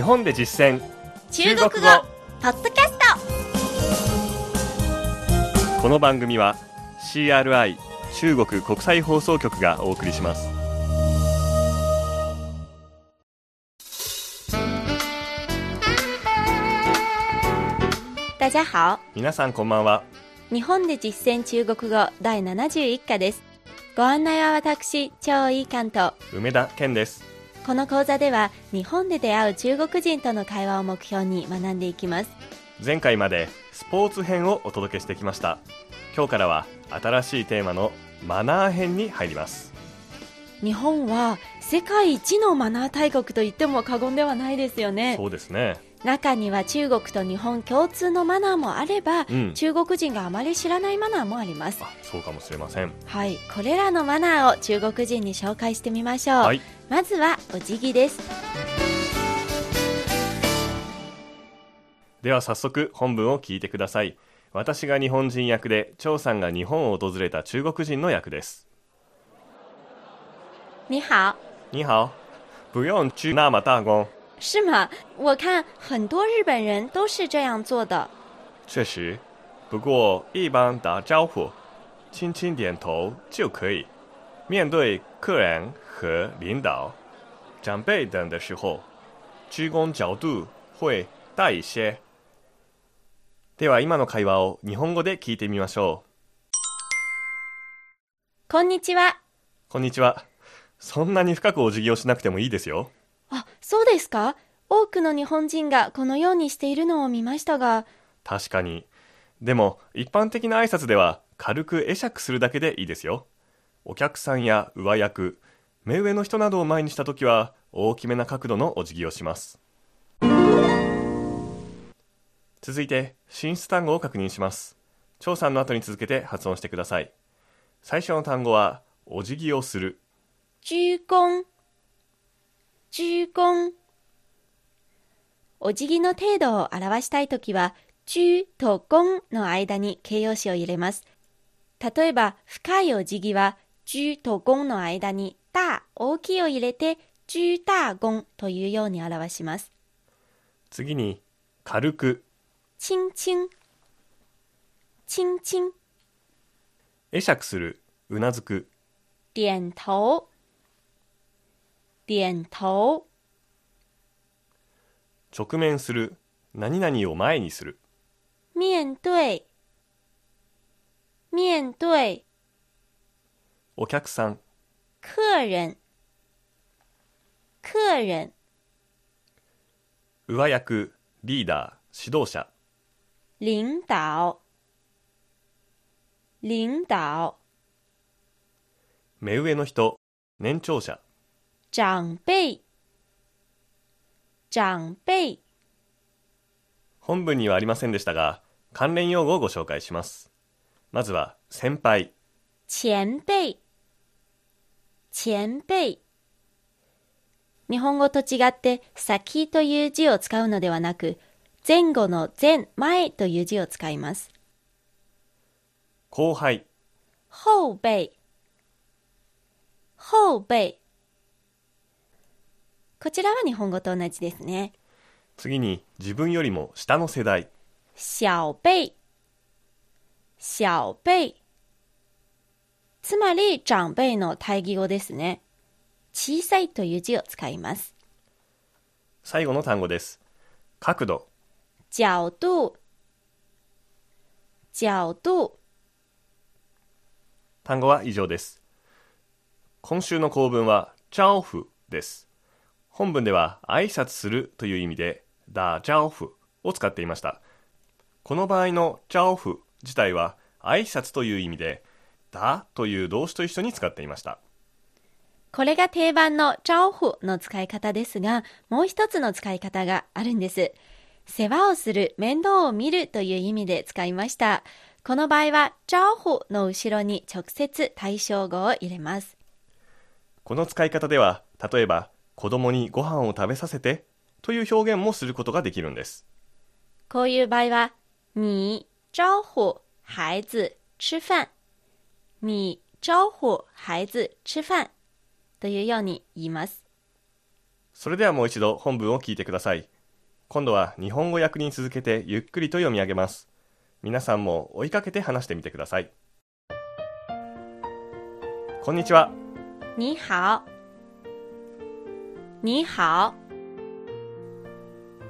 日本で実践。中国語。ポッドキャスト。この番組は CRI 中国国際放送局がお送りします。大家好。皆さんこんばんは。日本で実践中国語第71課です。ご案内は私張井関と。梅田健ですこの講座では日本で出会う中国人との会話を目標に学んでいきます。前回までスポーツ編をお届けしてきました。今日からは新しいテーマのマナー編に入ります。日本は世界一のマナー大国と言っても過言ではないですよね。そうですね中には中国と日本共通のマナーもあれば、うん。中国人があまり知らないマナーもあります。あそうかもしれません。はい。これらのマナーを中国人に紹介してみましょう、はい。まずはお辞儀です。では早速本文を聞いてください。私が日本人役で張さんが日本を訪れた中国人の役です。你好你好不用鞠那么大躬是吗？我看很多日本人都是这样做的。确实，不过一般打招呼，轻轻点头就可以。面对客人和领导、长辈等的时候，鞠躬角度会大一些。では今の会話を日本語で聞いてみましょこんにちは。う。こんにちは。そんなに深くお辞儀をしなくてもいいですよ。あ、そうですか？多くの日本人がこのようにしているのを見ましたが、確かに。でも一般的な挨拶では軽く会釈するだけでいいですよ。お客さんや上役、目上の人などを前にしたときは大きめな角度のお辞儀をします。続いて進出単語を確認します。張さんの後に続けて発音してください。最初の単語はお辞儀をする。鞠躬、鞠躬。お辞儀の程度を表したいときは、鞠と躬の間に形容詞を入れます。例えば、深いお辞儀は、鞠と躬の間に、大、大きいを入れて、鞠大躬というように表します。次に軽くチンチン、チンチン、会釈する、うなずく、点頭、点頭。直面する、何々を前にする。面对，面对お客さん、客人，客人上役、リーダー、指導者。领导，领导目上の人、年長者。长辈，长辈本文にはありませんでしたが、関連用語をご紹介します。まずは、先輩、前辈，前輩。日本語と違って先という字を使うのではなく前後の前、前という字を使います。後輩、後輩。後輩こちらは日本語と同じですね。次に自分よりも下の世代、小輩小輩つまり長輩の対義語ですね。小さいという字を使います。最後の単語です。角度、角度角度単語は以上です。今週の構文は、チャオフです。本文では、挨拶するという意味で、ダチャオフを使っていました。この場合のチャオフ自体は、挨拶という意味で、だという動詞と一緒に使っていました。これが定番のチャオフの使い方ですが、もう一つの使い方があるんです。世話をする、面倒を見るという意味で使いました。この場合は、チャオフの後ろに直接対象語を入れます。この使い方では、例えば、子供にご飯を食べさせてという表現もすることができるんです。こういう場合は、你招呼孩子吃飯。你招呼孩子吃飯。というように言います。それではもう一度本文を聞いてください。今度は日本語訳に続けてゆっくりと読み上げます。皆さんも追いかけて話してみてください。こんにちは。你好。你好。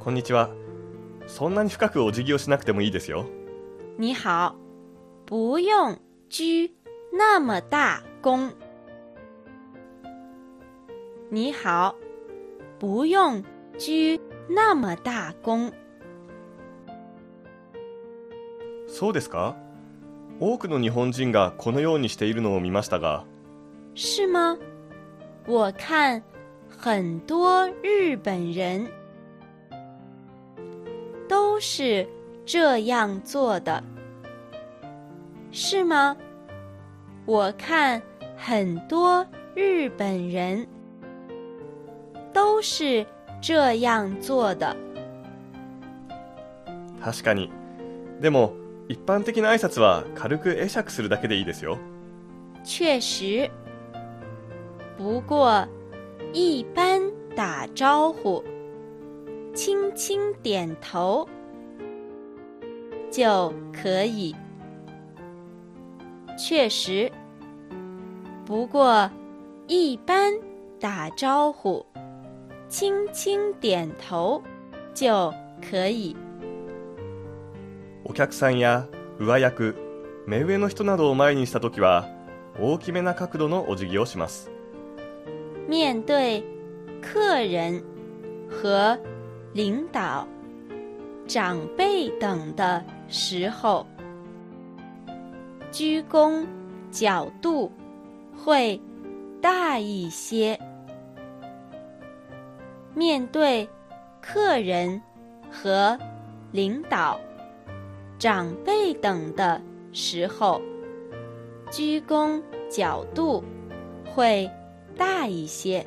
こんにちは。そんなに深くお辞儀をしなくてもいいですよ。你好。不用鞠那么大躬。你好。不用鞠那么大躬。そうですか？多くの日本人がこのようにしているのを見ましたが、是吗？我看很多日本人都是这样做的，是吗？我看很多日本人都是这样做的。確かに。でも、一般的な挨拶は軽く会釈するだけでいいですよ。确实，不过一般打招呼，轻轻点头就可以。确实，不过一般打招呼，轻轻点头就可以。お客さんや上役、目上の人などを前にしたときは、大きめな角度のお辞儀をします。面对客人和领导、长辈等的时候，鞠躬角度会大一些。面对客人和领导、长辈等的时候，鞠躬角度会大一些。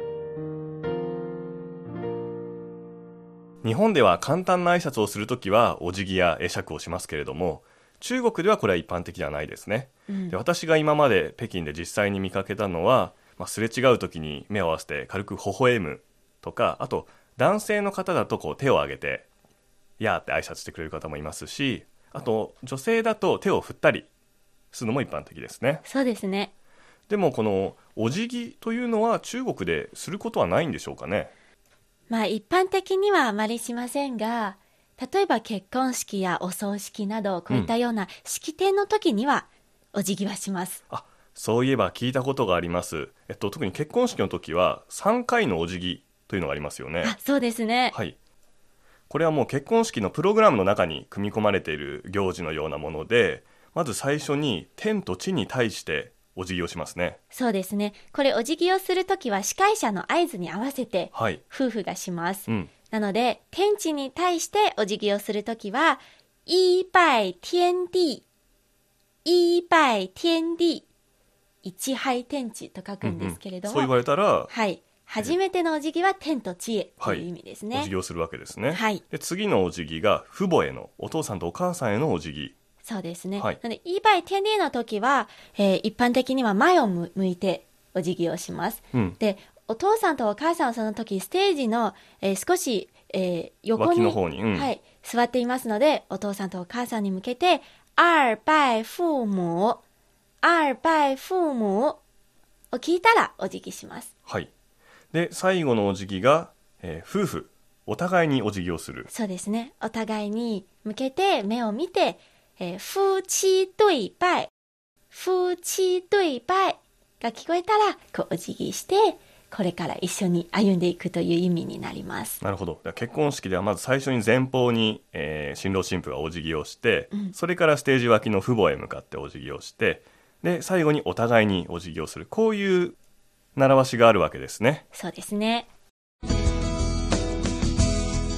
日本では簡単な挨拶をするときはお辞儀や会釈をしますけれども、中国ではこれは一般的ではないですね。うんで私が今まで北京で実際に見かけたのは、まあ、すれ違う時に目を合わせて軽く微笑むとかあと男性の方だとこう手を挙げて「やー」って挨拶してくれる方もいますしあと女性だと手を振ったりするのも一般的ですねそうですね。でもこのお辞儀というのは中国ですることはないんでしょうかね？まあ一般的にはあまりしませんが、例えば結婚式やお葬式など、こういったような式典の時にはお辞儀はします。あそういえば聞いたことがあります、えっと、特に結婚式の時は3回のお辞儀というのがありますよねあ、そうですね。はい。これはもう結婚式のプログラムの中に組み込まれている行事のようなもので、まず最初に天と地に対してお辞儀をしますね。そうですね。これお辞儀をするときは司会者の合図に合わせてはい。夫婦がします。うん。なので、天地に対してお辞儀をするときは、一拜天地、一拜天地、一拝天地と書くんですけれども、そう言われたら、はい。初めてのお辞儀は天と地へとはいいう意味ですおね。辞儀をするわけですね。はい。で次のお辞儀が父母へのお父さんとお母さんへのお辞儀。そうですね。はいなので、一拜天地の時は、えー一般的には前を向向いてお辞儀をします。うん。で、お父さんとお母さんはその時、ステージの、えー少し、えー横に。うん。はい、座っていますので、お父さんとお母さんに向けて、二拜父母、二拜父母を聞いたらお辞儀します。はい。で、最後のお辞儀が、えー夫婦、お互いにお辞儀をする。そうですね。お互いに向けて目を見て、えー夫妻对拜、夫妻对拜が聞こえたら、こうお辞儀して、これから一緒に歩んでいくという意味になります。なるほど。結婚式ではまず最初に前方に、えー新郎新婦がお辞儀をして、うんそれからステージ脇の父母へ向かってお辞儀をして、で、最後にお互いにお辞儀をする。こういう習わしがあるわけですね。そうですね。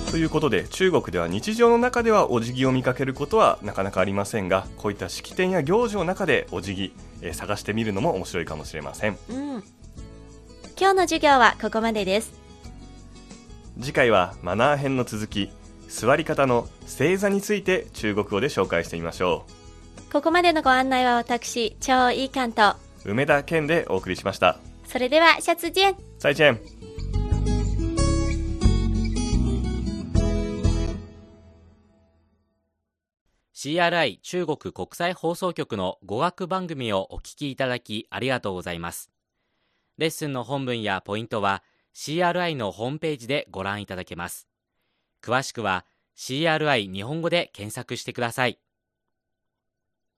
ということで、中国では日常の中ではお辞儀を見かけることはなかなかありませんが、こういった式典や行事の中でお辞儀、えー探してみるのも面白いかもしれません。うん。今日の授業はここまでです。次回はマナー編の続き、座り方の正座について中国語で紹介してみましょここまでのご案内は私、超いい関東。う。梅田健でお送りしました。それでは、シャツジェン再见。CRI 中国国際放送局の語学番組をお聞きいただきありがとうございます。レッスンの本文やポイントは CRI のホームページでご覧いただけます。詳しくは CRI 日本語で検索してください。